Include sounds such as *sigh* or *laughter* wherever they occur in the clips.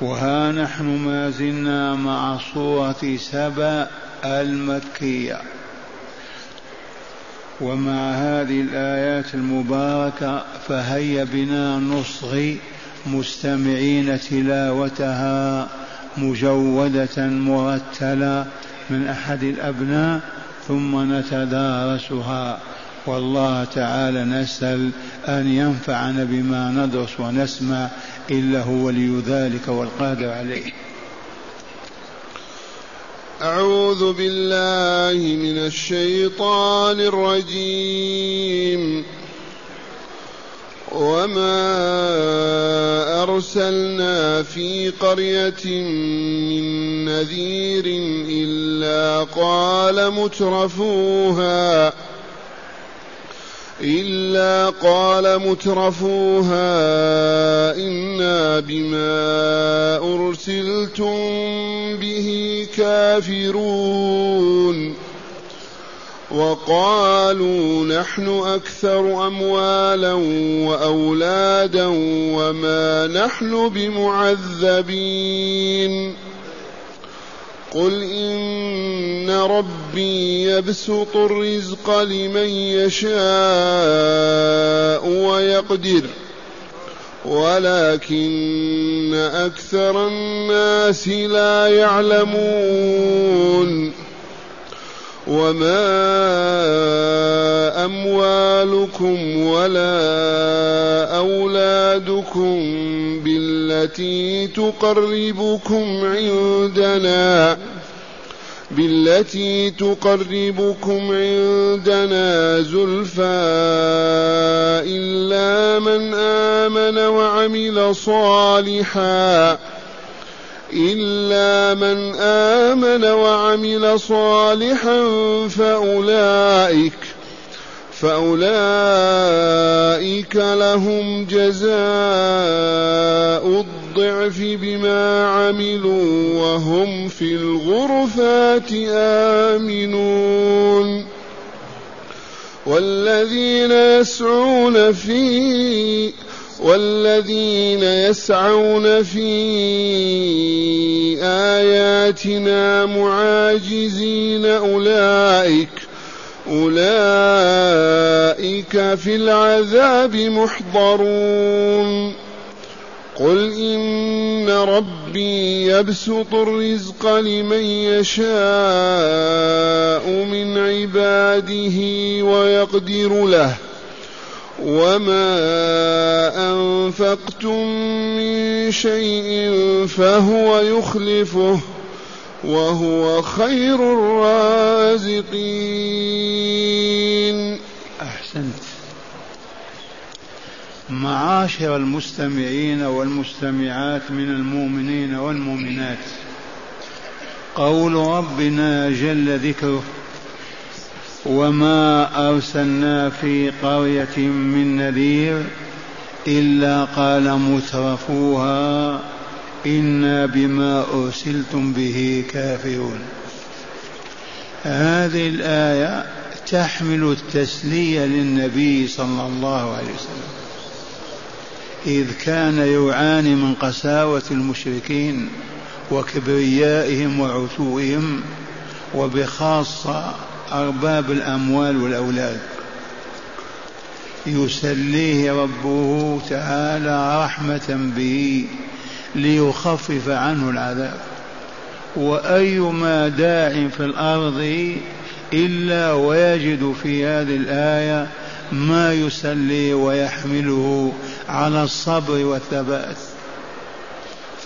وها نحن ما زلنا مع صورة سبأ المكية ومع هذه الآيات المباركة فهيا بنا نصغي مستمعين تلاوتها مجودة مرتلة من أحد الأبناء ثم نتدارسها والله تعالى نسأل أن ينفعنا بما ندرس ونسمع إلا هو ولي ذلك والقادر عليه. أعوذ بالله من الشيطان الرجيم. وما أرسلنا في قرية من نذير إلا قال مترفوها. إلا قال مترفوها إنا بما أرسلتم به كافرون. وقالوا نحن أكثر أموالا وأولادا وما نحن بمعذبين. قل إن ربي يبسط الرزق لمن يشاء ويقدر ولكن أكثر الناس لا يعلمون وما أموالكم ولا أولادكم بالتي تقربكم عندنا بالتي تقربكم عندنا زلفى إلا من آمن وعمل صالحاً إلا من آمن وعمل صالحا فأولئك فأولئك لهم جزاء الضعف بما عملوا وهم في الغرفات آمنون والذين يسعون في والذين يسعون في آياتنا معاجزين أولئك أولئك في العذاب محضرون. قل إن ربي يبسط الرزق لمن يشاء من عباده ويقدر له وما أنفقتم من شيء فهو يخلفه وهو خير الرازقين أحسنت. معاشر المستمعين والمستمعات من المؤمنين والمؤمنات. قول ربنا جل ذكره وما ارسلنا في قريه من نذير إلا قال مترفوها إنا بما أرسلتم به كافرون. هذه الآية تحمل التسلية للنبي صلى الله عليه وسلم. إذ كان يعاني من قساوة المشركين وكبريائهم وعتوهم وبخاصة أرباب الأموال والأولاد. يسليه ربه تعالى رحمة به ليخفف عنه العذاب. وأيما داع في الأرض إلا ويجد في هذه الآية ما يسلي ويحمله على الصبر والثبات.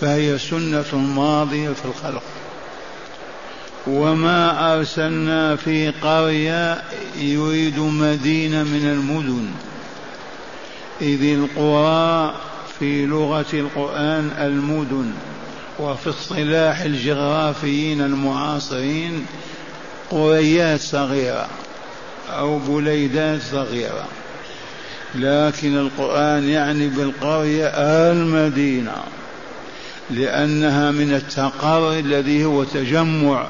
فهي سنة ماضية في الخلق. وما أرسلنا في قرية يريد مدينة من المدن. إذ القرى في لغة القرآن المدن وفي اصطلاح الجغرافيين المعاصرين قريات صغيرة أو بليدات صغيرة. لكن القرآن يعني بالقرية المدينة لأنها من التقر الذي هو تجمع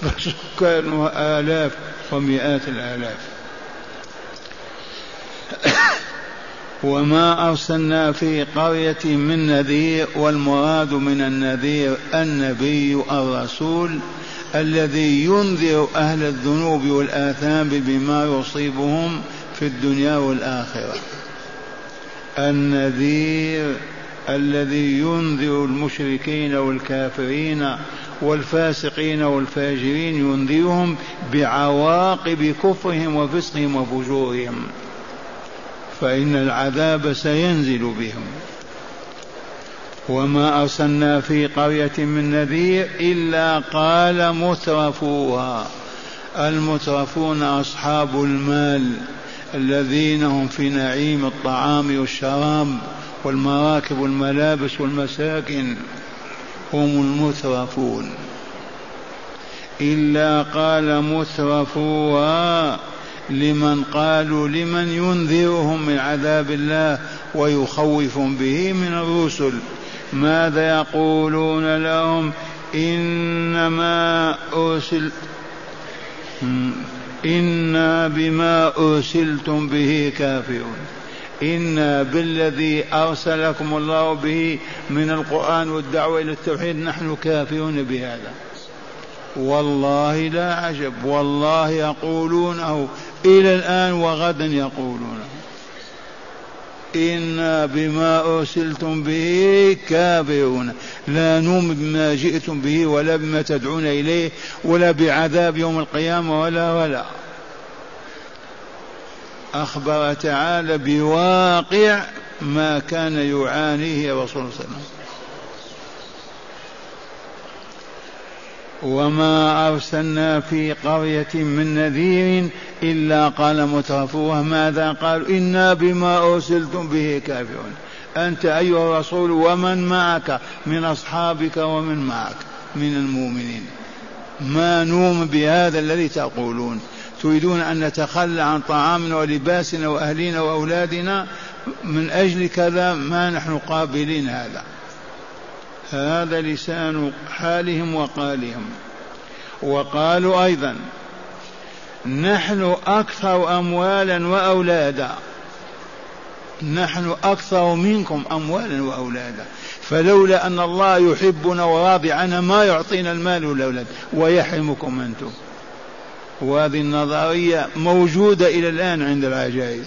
فسكان آلاف ومئات الآلاف. وما أرسلنا في قرية من نذير والمراد من النذير النبي الرسول الذي ينذر أهل الذنوب والآثام بما يصيبهم في الدنيا والآخرة. النذير الذي ينذر المشركين والكافرين والفاسقين والفاجرين ينذرهم بعواقب كفرهم وفسقهم وفجورهم. فإن العذاب سينزل بهم. وما أرسلنا في قرية من نذير إلا قال مترفوها. المترفون أصحاب المال الذين هم في نعيم الطعام والشراب والمراكب والملابس والمساكن. هم المترفون إلا قال مترفوها لمن قالوا لمن ينذرهم من عذاب الله ويخوفهم به من الرسل. ماذا يقولون لهم؟ إنما أرسل إنا بما أرسلتم به كافرون. إنا بالذي أرسلكم الله به من القرآن والدعوة إلى التوحيد نحن كافرون بهذا. والله لا عجب والله يقولونه إلى الآن وغدا يقولونه إنا بما أرسلتم به كافرون. لا نؤمن بما جئتم به ولا بما تدعون إليه ولا بعذاب يوم القيامة ولا ولا. أخبر تعالى بواقع ما كان يعانيه رسول الله صلى الله عليه وسلم. وما أرسلنا في قرية من نذير إلا قال مترفوها ماذا قالوا؟ إنا بما أرسلتم به كافرون. أنت أيها الرسول ومن معك؟ من أصحابك ومن معك من المؤمنين. ما نوم بهذا الذي تقولون؟ تريدون أن نتخلى عن طعامنا ولباسنا وأهلنا وأولادنا من أجل كذا ما نحن قابلين هذا. هذا لسان حالهم وقالهم. وقالوا أيضا نحن أكثر أموالا وأولادا. نحن أكثر منكم أموالا وأولادا. فلولا أن الله يحبنا وراضي عنا ما يعطينا المال والأولاد ويحرمكم أنتم. وهذه النظرية موجودة إلى الآن عند العجائز.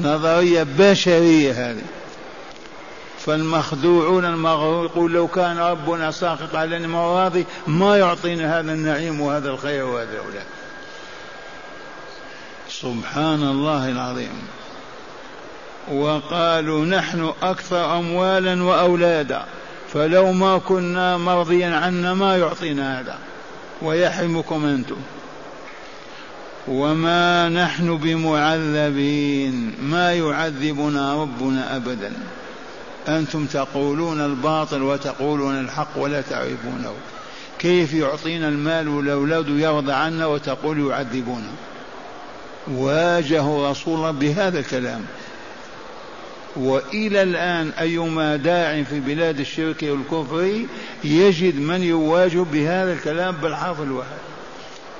نظرية بشرية هذه. فالمخدوعون المغرور يقول لو كان ربنا ساخط علينا مراضي ما يعطينا هذا النعيم وهذا الخير وهذا الأولاد سبحان الله العظيم. وقالوا نحن أكثر أموالا وأولادا فلو ما كنا مرضيا عنا ما يعطينا هذا. ويحرمكم أنتم. وما نحن بمعذبين. ما يعذبنا ربنا أبدا. أنتم تقولون الباطل وتقولون الحق ولا تعرفونه. كيف يعطينا المال والأولاد يرضى عنا وتقول يعذبونه واجهوا رسول الله بهذا الكلام. وإلى الآن أيما داع في بلاد الشرك والكفر يجد من يواجه بهذا الكلام بالحرف الواحد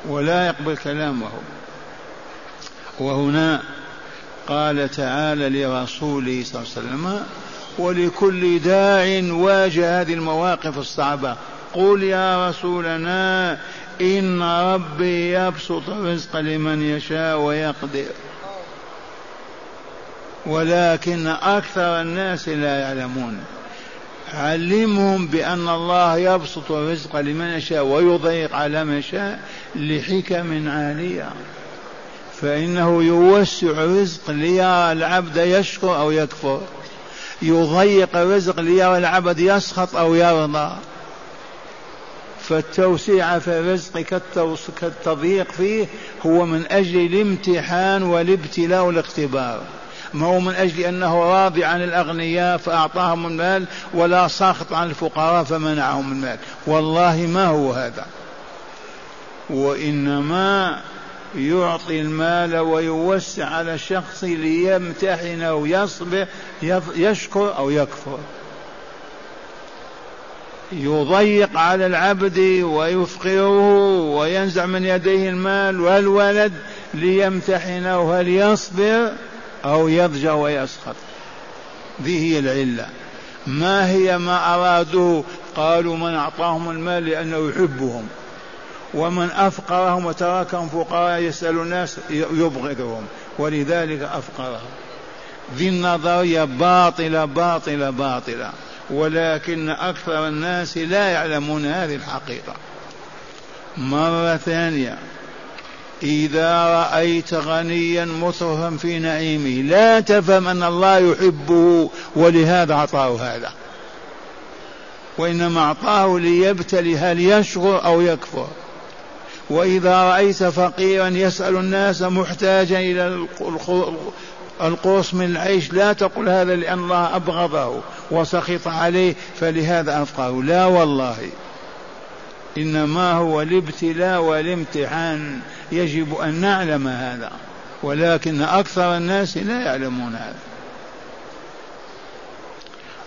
ولا يقبل كلامه وهنا قال تعالى لرسوله صلى الله عليه وسلم ولكل داع واجه هذه المواقف الصعبة. قل يا رسولنا إن ربي يبسط الرزق لمن يشاء ويقدر. ولكن أكثر الناس لا يعلمون. علمهم بأن الله يبسط الرزق لمن يشاء ويضيق على من يشاء لحكم عالية. فإنه يوسع الرزق ليرى العبد يشكر أو يكفر. يضيق الرزق ليرى العبد يسخط أو يرضى. فالتوسيع في الرزق كالتضييق فيه هو من أجل الامتحان والابتلاء والاختبار. ما هو من أجل أنه راضي عن الأغنياء فأعطاهم المال ولا ساخط عن الفقراء فمنعهم المال. والله ما هو هذا. وإنما يعطي المال ويوسع على الشخص ليمتحن أو يصبر يشكر أو يكفر. يضيق على العبد ويفقره وينزع من يديه المال والولد ليمتحنه هل يصبر أو يضجر ويسخط. ذي هي العلة. ما هي ما أرادوه؟ قالوا من أعطاهم المال لأنه يحبهم. ومن أفقرهم وتركهم فقراء يسأل الناس يبغضهم. ولذلك أفقرهم. ذي النظرية باطلة باطلة باطلة. ولكن أكثر الناس لا يعلمون هذه الحقيقة. مرة ثانية. إذا رأيت غنيا مصرفا في نعيمه لا تفهم أن الله يحبه ولهذا أعطاه هذا. وإنما أعطاه ليبتلي هل يشكر أو يكفر. وإذا رأيت فقيرا يسأل الناس محتاجا إلى القوس من العيش لا تقل هذا لأن الله أبغضه وسخط عليه فلهذا أفقه. لا والله. إنما هو الابتلاء والامتحان. يجب أن نعلم هذا ولكن أكثر الناس لا يعلمون هذا.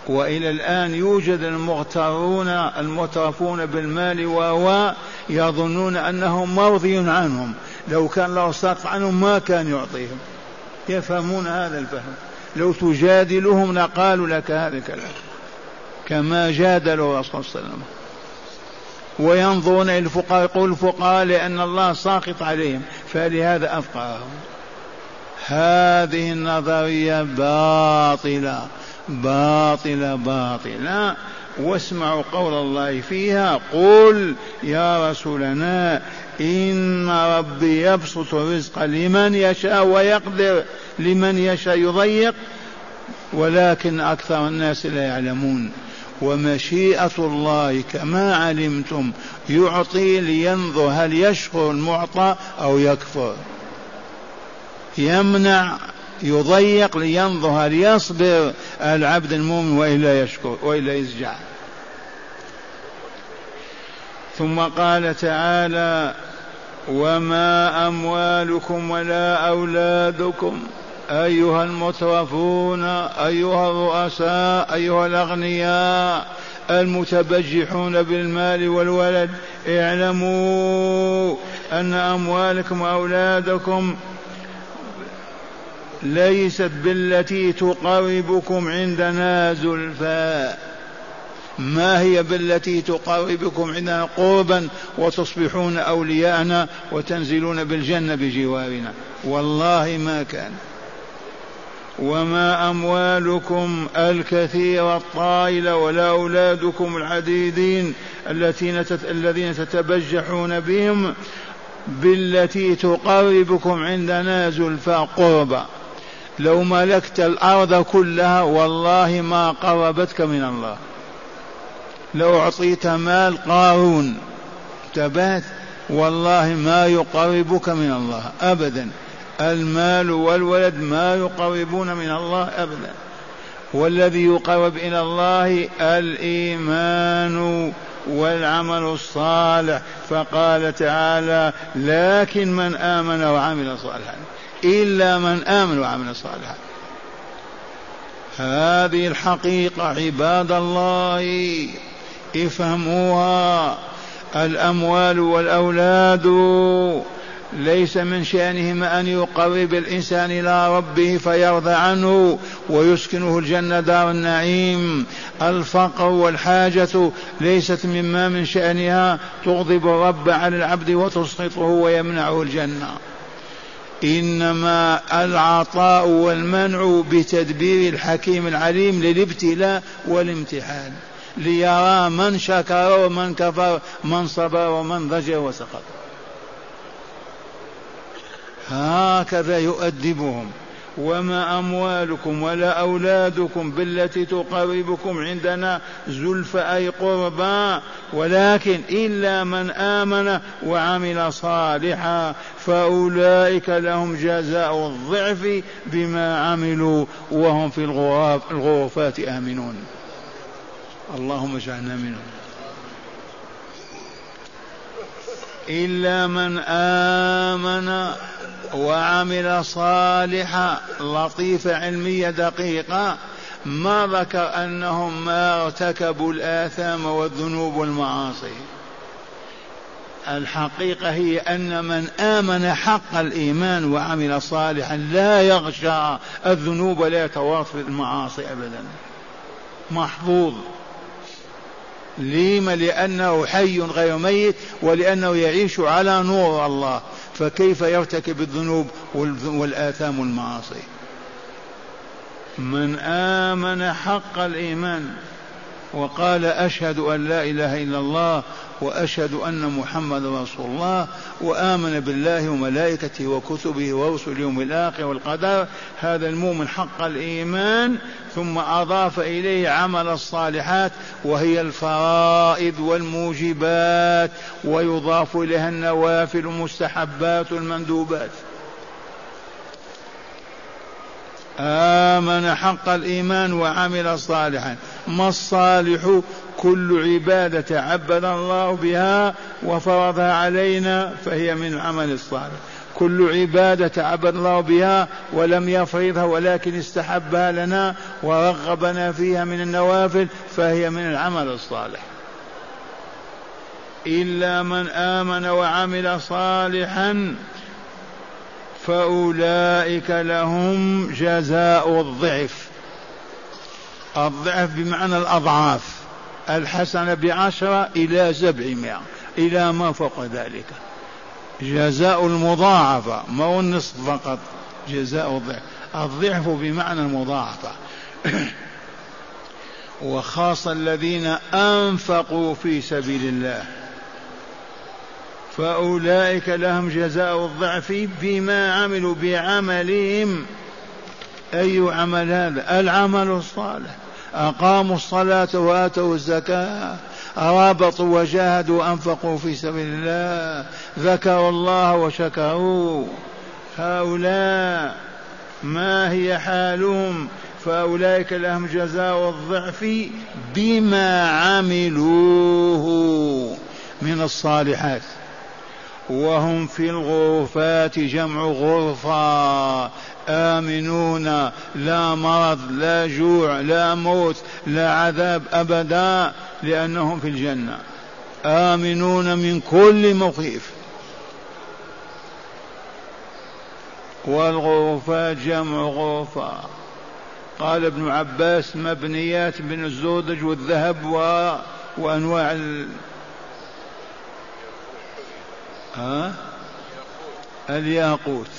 وإلى الآن يوجد المغترون المترفون بالمال و يظنون انه مرضي عنهم. لو كان الله ساق عنهم ما كان يعطيهم. يفهمون هذا الفهم. لو تجادلهم لقالوا لك هذا الكلام. كما جادلوا الرسول صلى الله عليه وسلم. وينظرون إلى الفقراء يقول الفقراء لأن الله ساقط عليهم فلهذا افقرهم هذه النظرية باطلة باطلة باطلة. واسمعوا قول الله فيها قل يا رسولنا إن ربي يبسط الرزق لمن يشاء ويقدر لمن يشاء يضيق ولكن أكثر الناس لا يعلمون. ومشيئة الله كما علمتم يعطي لينظر هل يشكر المعطى أو يكفر. يمنع يضيق لينظر هل يصبر العبد المؤمن وإلا يشكر وإلا يزجع. ثم قال تعالى وما أموالكم ولا أولادكم أيها المترفون أيها الرؤساء أيها الأغنياء المتبجحون بالمال والولد اعلموا أن أموالكم وأولادكم ليست بالتي تقربكم عندنا زلفى ما هي بالتي تقربكم عندنا قربا وتصبحون أولياءنا وتنزلون بالجنة بجوارنا؟ والله ما كان. وما أموالكم الكثيرة الطائلة ولا أولادكم العديدين الذين تتبجحون بهم بالتي تقربكم عندنا زلفى قربا. لو ملكت الأرض كلها والله ما قربتك من الله. لو أعطيت مال قارون تبات والله ما يقربك من الله أبدا. المال والولد ما يقربون من الله أبدا. والذي يقرب إلى الله الإيمان والعمل الصالح. فقال تعالى لكن من آمن وعمل صالحا إلا من آمن وعمل صالحا. هذه الحقيقة عباد الله افهموها. الأموال والأولاد ليس من شأنهما أن يقرب الإنسان إلى ربه فيرضى عنه ويسكنه الجنة دار النعيم. الفقر والحاجة ليست مما من شأنها. تغضب الرب على العبد وتسقطه ويمنعه الجنة. إنما العطاء والمنع بتدبير الحكيم العليم للابتلاء والامتحان. ليرى من شكر ومن كفر من صبر ومن ضجر وسقط. هكذا يؤدبهم. وما أموالكم ولا أولادكم بالتي تقربكم عندنا زلف أي قربا ولكن إلا من آمن وعمل صالحا فأولئك لهم جزاء الضعف بما عملوا وهم في الغرفات آمنون. اللهم اجعلنا منهم. إلا من آمن وعمل صالحا لطيفة علمية دقيقة. ما ذكر أنهم ما ارتكبوا الآثام والذنوب والمعاصي. الحقيقة هي أن من آمن حق الإيمان وعمل صالحا لا يغشى الذنوب ولا يتورط في المعاصي أبدا. محظوظ. لم لأنه حي غير ميت ولأنه يعيش على نور الله. فكيف يرتكب الذنوب والآثام والمعاصي؟ من آمن حق الإيمان. وقال أشهد أن لا إله إلا الله وأشهد أن محمد رسول الله وآمن بالله وملائكته وكتبه ورسله اليوم الآخر والقدر. هذا المؤمن حق الإيمان ثم أضاف إليه عمل الصالحات وهي الفرائض والموجبات ويضاف إليها النوافل المستحبات والمندوبات. آمن حق الإيمان وعمل صالحا. ما الصالح كل عبادة تعبد الله بها وفرضها علينا فهي من العمل الصالح. كل عبادة تعبد الله بها ولم يفرضها ولكن استحبها لنا ورغبنا فيها من النوافل فهي من العمل الصالح. إلا من آمن وعمل صالحا فأولئك لهم جزاء الضعف. الضعف بمعنى الأضعاف. الحسنة بعشرة إلى سبعمائة إلى ما فوق ذلك. جزاء المضاعفة ما هو النصف فقط. جزاء الضعف. الضعف بمعنى المضاعفة. *coughs* وخاصة الذين أنفقوا في سبيل الله. فأولئك لهم جزاء الضعف بما عملوا بعملهم. أي عمل هذا؟ العمل الصالح. أقاموا الصلاة وآتوا الزكاة. رابطوا وجاهدوا وأنفقوا في سبيل الله. ذكروا الله وشكروا. هؤلاء ما هي حالهم؟ فأولئك لهم جزاء الضعف بما عملوه من الصالحات. وهم في الغرفات جمع غرفة آمنون لا مرض لا جوع لا موت لا عذاب أبدا لأنهم في الجنة. آمنون من كل مخيف والغرفات جمع غرفة قال ابن عباس مبنيات من الزودج والذهب و... وأنواع ال... ها؟ الياقوت.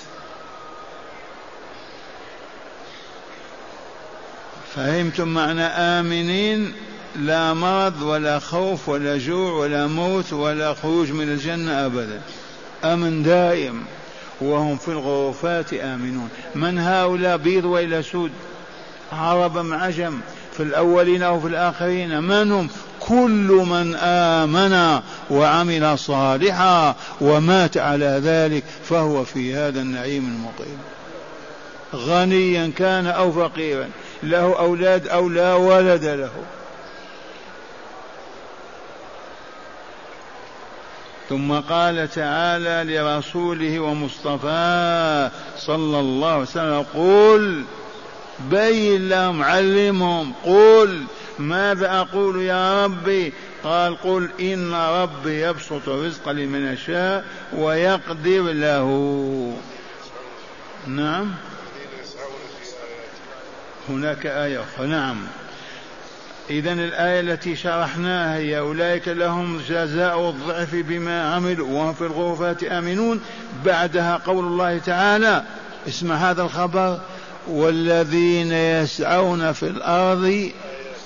فهمتم معنى آمنين؟ لا مرض ولا خوف ولا جوع ولا موت ولا خروج من الجنة أبدا. أمن دائم. وهم في الغرفات آمنون. من هؤلاء؟ بيض وإلى سود؟ عرب أم عجم؟ في الأولين أو في الآخرين؟ من هم؟ كل من آمن وعمل صالحا ومات على ذلك فهو في هذا النعيم المقيم. غنيا كان أو فقيرا. له أولاد أو لا ولد له. ثم قال تعالى لرسوله ومصطفاه صلى الله عليه وسلم قل بين لهم علمهم قل ماذا أقول يا ربي؟ قال قل إن ربي يبسط الرزق لمن يشاء ويقدر له. نعم. هناك آية أخرى. نعم. إذا الآية التي شرحناها هي أولئك لهم جزاء الضعف بما عملوا وهم في الغرفات آمنون. بعدها قول الله تعالى اسم هذا الخبر والذين يسعون في الأرض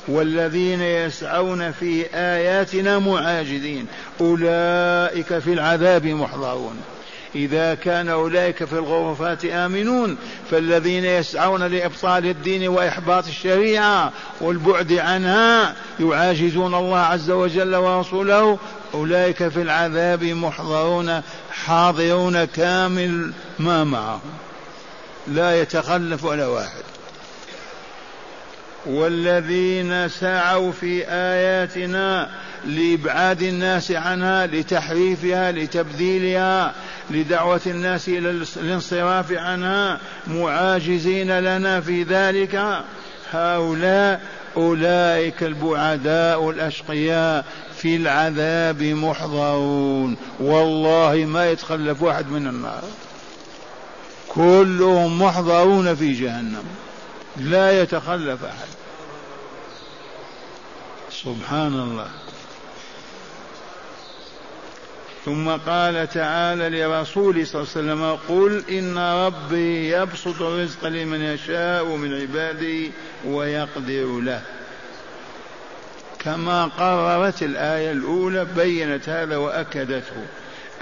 والذين يسعون في آياتنا معاجدين أولئك في العذاب محضرون. إذا كان أولئك في الغرفات آمنون فالذين يسعون لإبطال الدين وإحباط الشريعة والبعد عنها يعاجزون الله عز وجل ورسوله أولئك في العذاب محضرون حاضرون كامل ما معهم لا يتخلف ولا واحد. والذين سعوا في آياتنا لإبعاد الناس عنها لتحريفها لتبديلها لدعوة الناس إلى الانصراف عنها معاجزين لنا في ذلك. هؤلاء أولئك البعداء الأشقياء في العذاب محضرون. والله ما يتخلف واحد من النار. كلهم محضرون في جهنم. لا يتخلف أحد. سبحان الله. ثم قال تعالى لرسوله صلى الله عليه وسلم قل إن ربي يبسط الرزق لمن يشاء من عباده ويقدر له. كما قررت الآية الأولى بينت هذا وأكدته.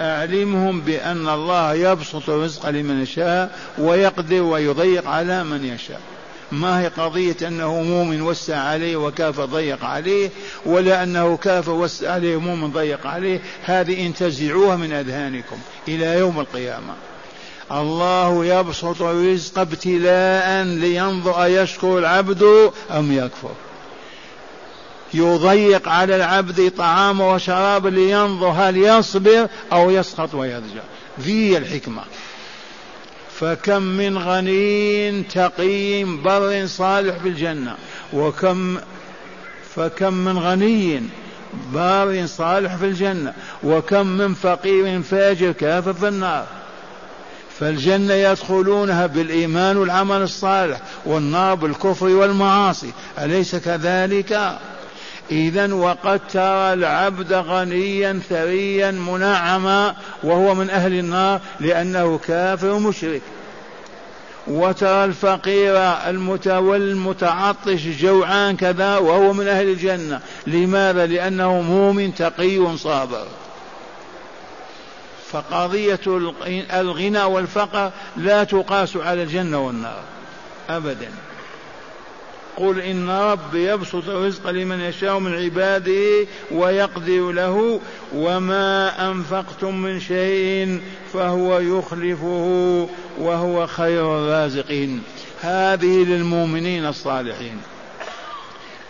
أعلمهم بأن الله يبسط الرزق لمن يشاء ويقدر ويضيق على من يشاء. ما هي قضية أنه مؤمن وسع عليه وكافر ضيق عليه ولا أنه كافر وسع عليه مؤمن ضيق عليه. هذه انتزعوها من أذهانكم إلى يوم القيامة. الله يبسط الرزق ابتلاء لينظر أيشكر العبد أم يكفر. يضيق على العبد طعامه وشرابه لينظر هل يصبر أو يسخط ويرجع. ذي الحكمة. فكم من غني تقي بر صالح في الجنة وكم فكم من غني بار صالح في الجنة وكم من فقير فاجر كافر في النار فالجنة يدخلونها بالإيمان والعمل الصالح والنار بالكفر والمعاصي أليس كذلك؟ إذا وقد ترى العبد غنيا ثريا منعما وهو من أهل النار لأنه كافر مشرك وترى الفقير المتولى المتعطش جوعان كذا وهو من أهل الجنة. لماذا؟ لأنه مؤمن تقي صابر. فقضية الغنى والفقر لا تقاس على الجنة والنار. أبدا. قل إن ربي يبسط الرزق لمن يشاء من عباده ويقدر له وما أنفقتم من شيء فهو يخلفه وهو خير الرازقين. هذه للمؤمنين الصالحين.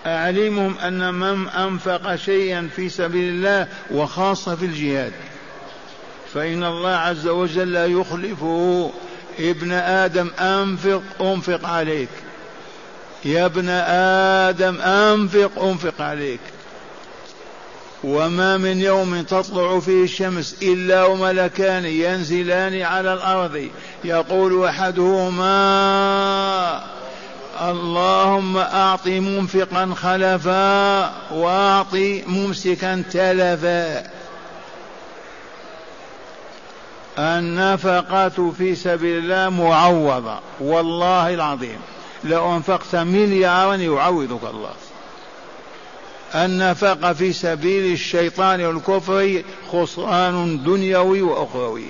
أعلمهم أن من أنفق شيئا في سبيل الله وخاصة في الجهاد فإن الله عز وجل يخلفه. ابن آدم أنفق أنفق عليك. يا ابن آدم أنفق أنفق عليك. وما من يوم تطلع فيه الشمس إلا وملكان ينزلان على الأرض. يقول أحدهما اللهم أعط منفقا خلفا وأعط ممسكا تلفا. النفقة في سبيل الله معوضة والله العظيم. لو أنفقت مليارا يعوضك الله. النفقة في سبيل الشيطان والكفر خسران دنيوي وأخروي.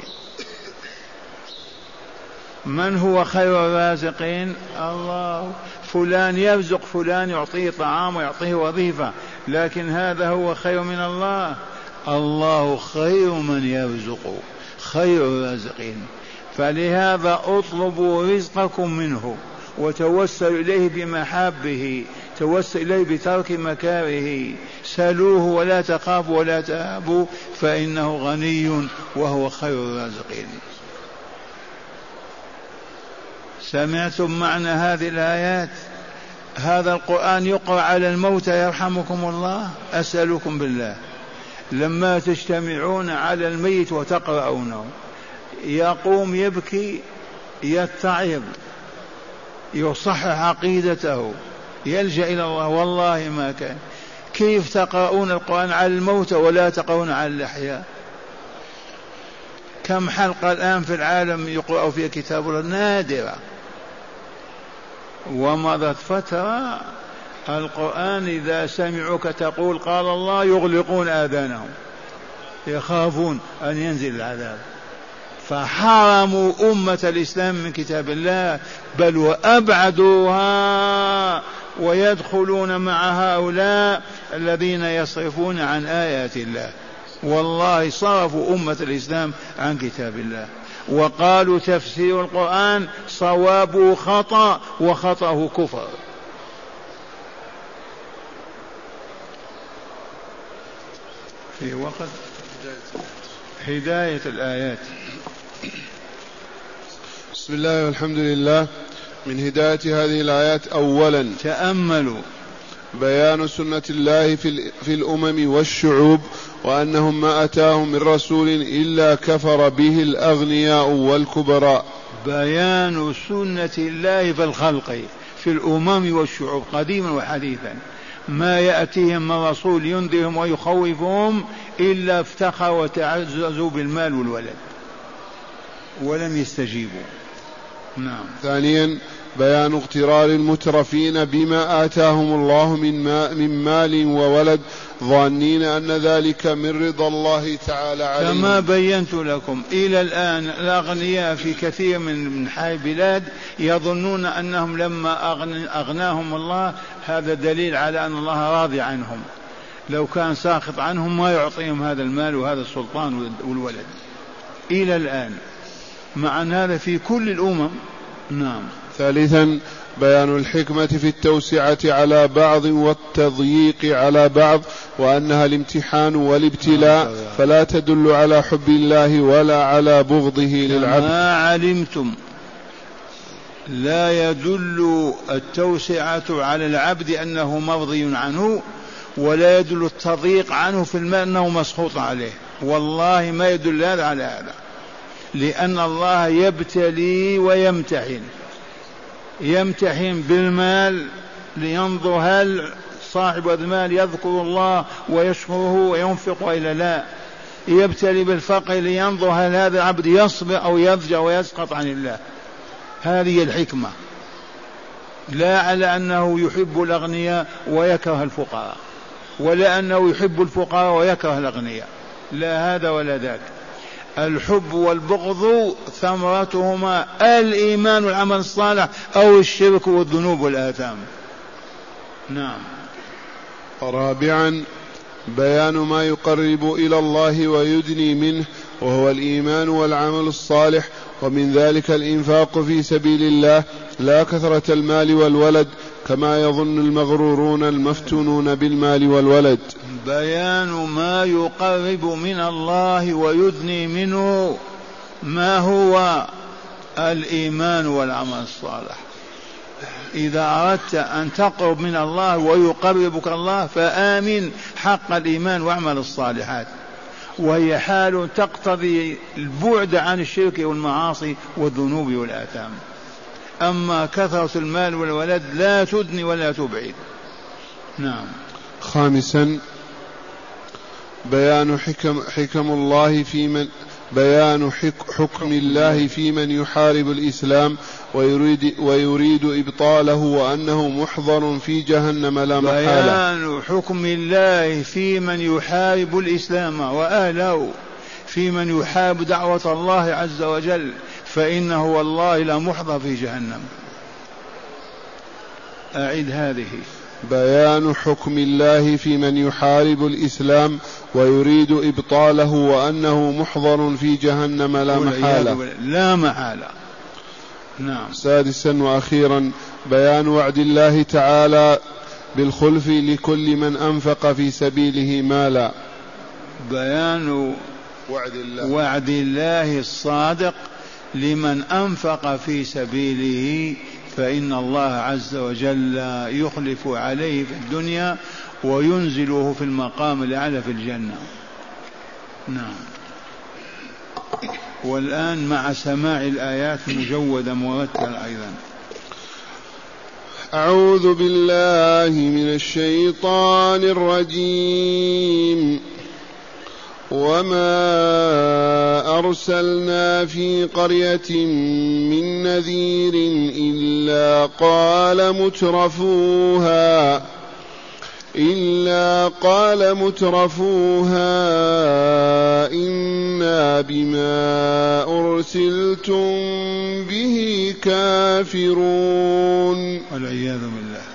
من هو خير الرازقين؟ الله. فلان يرزق فلان يعطيه طعام ويعطيه وظيفة لكن هذا هو خير من الله. الله خير من يرزق خير الرازقين. فلهذا اطلبوا رزقكم منه. وتوسل إليه بمحابه توسل إليه بترك مكاره. سلوه ولا تخافوا ولا تهابوا فإنه غني وهو خير الرازقين. سمعتم معنى هذه الآيات؟ هذا القرآن يقرأ على الموتى يرحمكم الله. أسألكم بالله. لما تجتمعون على الميت وتقرؤونه يقوم يبكي يتعظ. يصحح عقيدته يلجأ إلى الله. والله ما كان. كيف تقرؤون القرآن على الموتى ولا تقرؤون على الأحياء؟ كم حلقة الآن في العالم يقرأ فيها كتاب الله؟ نادرة. ومضت فترة القرآن إذا سمعوك تقول قال الله يغلقون آذانهم يخافون أن ينزل العذاب. فحرموا أمة الإسلام من كتاب الله بل وأبعدوها ويدخلون مع هؤلاء الذين يصرفون عن آيات الله. والله صرفوا أمة الإسلام عن كتاب الله. وقالوا تفسير القرآن صوابه خطأ وخطأه كفر. في وقت؟ هداية الآيات. بسم الله والحمد لله من هداية هذه الآيات أولا تأملوا. بيان سنة الله في, في الأمم والشعوب وأنهم ما أتاهم من رسول إلا كفر به الأغنياء والكبراء. بيان سنة الله في الخلق في الأمم والشعوب قديما وحديثا. ما يأتيهم من رسول ينذرهم ويخوفهم إلا افتخروا وتعززوا بالمال والولد. ولم يستجيبوا. نعم. ثانيا بيان اغترار المترفين بما آتاهم الله من, ما من مال وولد ظانين أن ذلك من رضا الله تعالى عليهم. كما بينت لكم إلى الآن الأغنياء في كثير من حي البلاد يظنون أنهم لما أغناهم الله هذا دليل على أن الله راضي عنهم. لو كان ساخط عنهم ما يعطيهم هذا المال وهذا السلطان والولد. إلى الآن. مع أن هذا في كل الأمم. نعم. ثالثا بيان الحكمة في التوسعة على بعض والتضييق على بعض وأنها الامتحان والابتلاء فلا تدل على حب الله ولا على بغضه للعبد. ما علمتم لا يدل التوسعة على العبد أنه مرضي عنه ولا يدل التضييق عنه في المال أنه مسخوط عليه. والله ما يدل هذا على هذا. لأن الله يبتلي ويمتحن. يمتحن بالمال لينظر هل صاحب المال يذكر الله ويشكره وينفق والا لا. يبتلي بالفقر لينظر هل هذا العبد يصبر أو يضجع ويسقط عن الله. هذه الحكمة. لا على أنه يحب الأغنياء ويكره الفقراء ولا أنه يحب الفقراء ويكره الأغنياء. لا هذا ولا ذاك. الحب والبغض ثمرتهما الإيمان والعمل الصالح أو الشرك والذنوب والآثام. نعم. رابعا بيان ما يقرب إلى الله ويدني منه وهو الإيمان والعمل الصالح ومن ذلك الإنفاق في سبيل الله لا كثرة المال والولد كما يظن المغرورون المفتونون بالمال والولد. بيان ما يقرب من الله ويدني منه ما هو الإيمان والعمل الصالح. إذا أردت أن تقرب من الله ويقربك الله فآمن حق الإيمان وأعمل الصالحات. وهي حال تقتضي البعد عن الشرك والمعاصي والذنوب والآثام. أما كثرة المال والولد لا تدني ولا تبعد. نعم. خامسا بيان حكم حكم الله في من بيان حكم الله في من يحارب الإسلام ويريد ويريد إبطاله وأنه محضر في جهنم لا محالة. بيان حكم الله في من يحارب الإسلام وأهله في من يحارب دعوة الله عز وجل فإنه والله لمحضر في جهنم. أعد هذه. بيان حكم الله في من يحارب الإسلام ويريد إبطاله وأنه محضر في جهنم لا محالة. لا محالة. نعم. سادسا وأخيرا بيان وعد الله تعالى بالخلف لكل من أنفق في سبيله مالا. بيان وعد الله. وعد الله الصادق لمن أنفق في سبيله فإن الله عز وجل يخلف عليه في الدنيا وينزله في المقام الأعلى في الجنة. نعم. والآن مع سماع الآيات مجودة مرتلة أيضا. أعوذ بالله من الشيطان الرجيم. وما أرسلنا في قرية من نذير إلا قال مترفوها إلا قال مترفوها إنا بما أرسلتم به كافرون والعياذ بالله.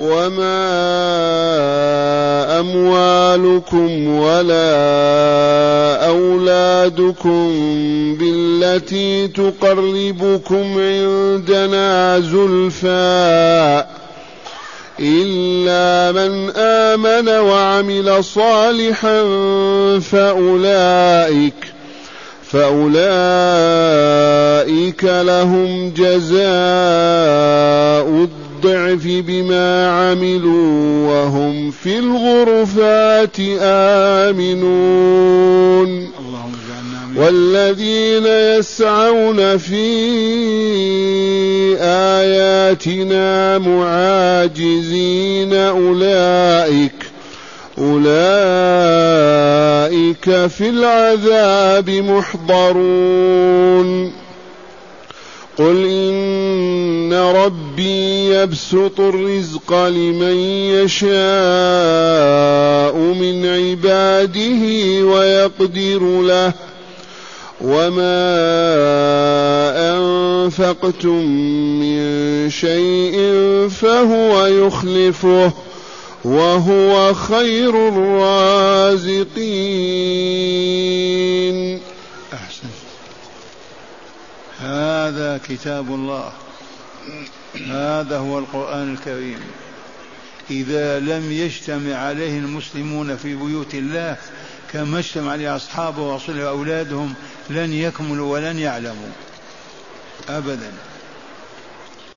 وما أموالكم ولا أولادكم بالتي تقربكم عندنا زلفى إلا من آمن وعمل صالحا فأولئك فأولئك لهم جزاء الضعف بما عملوا وهم في الغرفات آمنون. والذين يسعون في آياتنا معاجزين أولئك أولئك في العذاب محضرون. قل إن ربي يبسط الرزق لمن يشاء من عباده ويقدر له. وما أنفقتم من شيء فهو يخلفه وهو خير الرازقين. هذا كتاب الله. هذا هو القرآن الكريم. إذا لم يجتمع عليه المسلمون في بيوت الله كما اجتمع عليه أصحابه ورسوله وأولادهم لن يكملوا ولن يعلموا. أبدا.